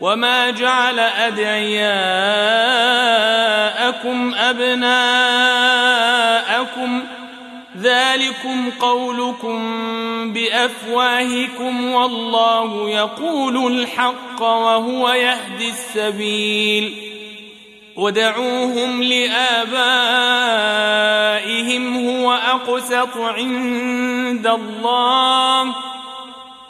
وما جعل ادعياءكم ابناءكم ذلكم قولكم بافواهكم والله يقول الحق وهو يهدي السبيل ودعوهم لابائهم هو اقسط عند الله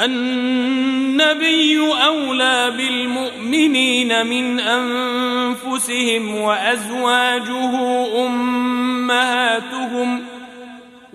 النبي أولى بالمؤمنين من أنفسهم وأزواجه أمهاتهم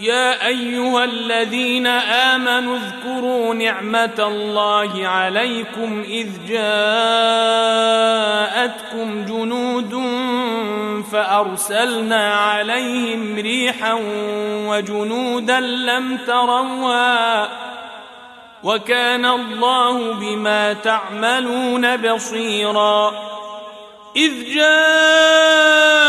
يا أيها الذين آمنوا اذكروا نعمة الله عليكم إذ جاءتكم جنود فأرسلنا عليهم ريحا وجنودا لم تروها وكان الله بما تعملون بصيرا إذ جاءوكم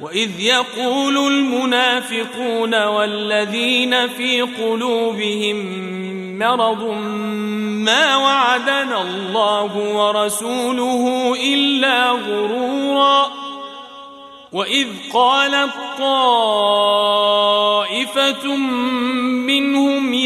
وإذ يقول المنافقون والذين في قلوبهم مرض ما وعدنا الله ورسوله إلا غرورا وإذ قالت منهم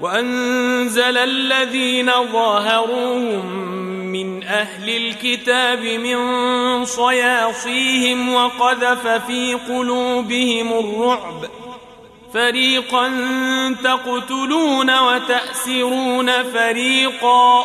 وأنزل الذين ظاهروهم من أهل الكتاب من صياصيهم وقذف في قلوبهم الرعب. فريقا تقتلون وتأسرون فريقا.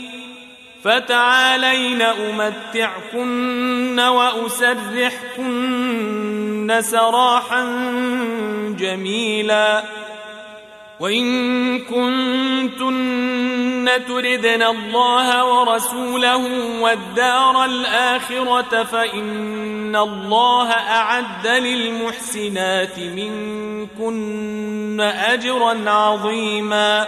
فتعالين أمتعكن وأسرحكن سراحا جميلا. وإن كنتن تردن الله ورسوله والدار الآخرة فإن الله أعد للمحسنات منكن أجرا عظيما.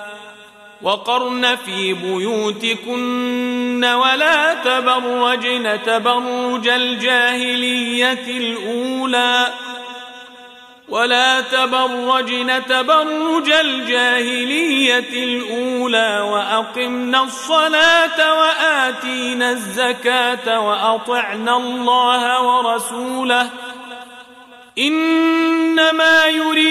وقرن في بيوتكن ولا تبرجن تبرج الجاهلية الأولى ولا تبرجن تبرج الجاهلية الأولى وأقمنا الصلاة وآتينا الزكاة وأطعنا الله ورسوله إنما يريد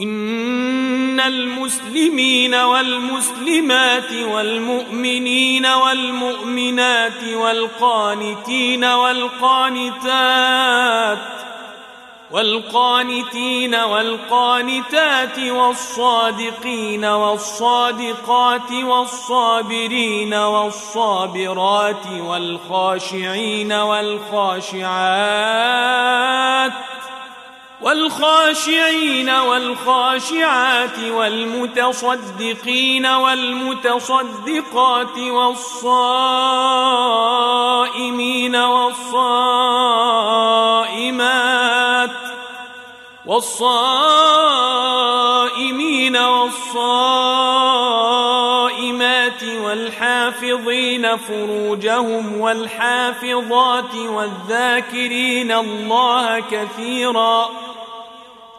إن المسلمين والمسلمات والمؤمنين والمؤمنات والقانتين والقانتات والقانتين والقانتات والصادقين والصادقات والصابرين والصابرات والخاشعين والخاشعات والخاشعين والخاشعات والمتصدقين والمتصدقات والصائمين والصائمات والصائمين والصائمات والحافظين فروجهم والحافظات والذاكرين الله كثيراً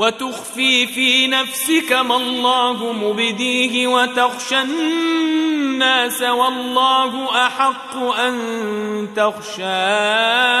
وتخفي في نفسك ما الله مبديه وتخشى الناس والله أحق أن تخشاه.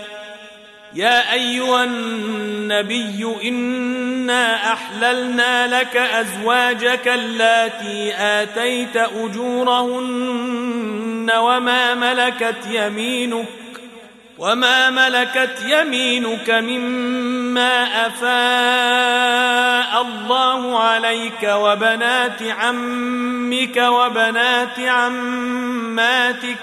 يا أيها النبي إنا أحللنا لك أزواجك اللاتي آتيت أجورهن وما ملكت يمينك وما ملكت يمينك مما أفاء الله عليك وبنات عمك وبنات عماتك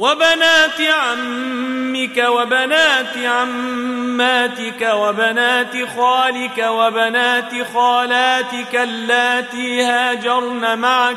وبنات عمك وبنات عماتك وبنات خالك وبنات خالاتك اللاتي هاجرن معك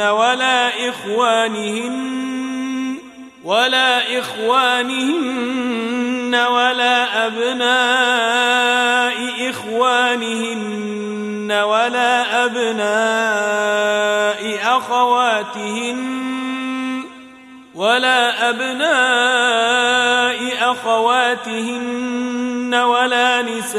ولا إخوانهن ولا إخوانهن ولا أبناء إخوانهن ولا أبناء أخواتهن ولا أبناء أخواتهن ولا نسائهن.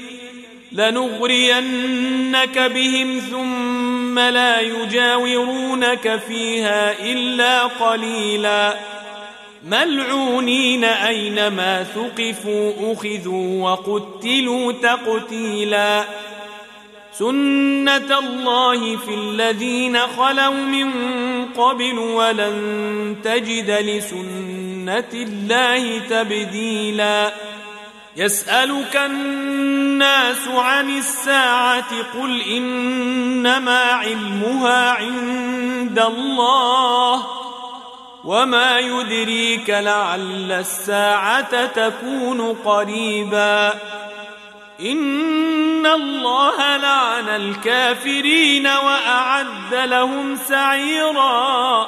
لنغرينك بهم ثم لا يجاورونك فيها إلا قليلا. ملعونين أينما ثقفوا أخذوا وقتلوا تقتيلاً. سنة الله في الذين خلوا من قبل ولن تجد لسنة الله تبديلا. يسألك الناس عن الساعة قل إنما علمها عند الله وما يدريك لعل الساعة تكون قريبا إن الله لعن الكافرين وأعد لهم سعيرا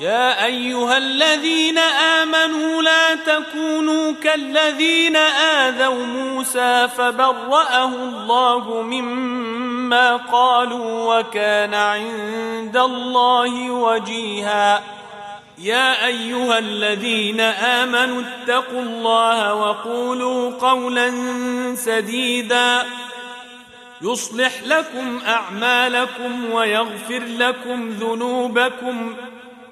يا أيها الذين آمنوا لا تكونوا كالذين آذوا موسى فبرأه الله مما قالوا وكان عند الله وجيها. يا أيها الذين آمنوا اتقوا الله وقولوا قولا سديدا. يصلح لكم أعمالكم ويغفر لكم ذنوبكم.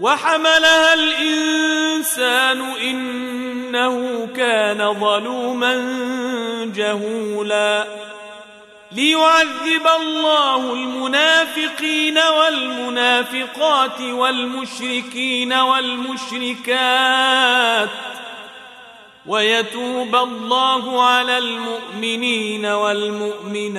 وحملها الإنسان إنه كان ظلوما جهولا ليعذب الله المنافقين والمنافقات والمشركين والمشركات ويتوب الله على المؤمنين والمؤمنات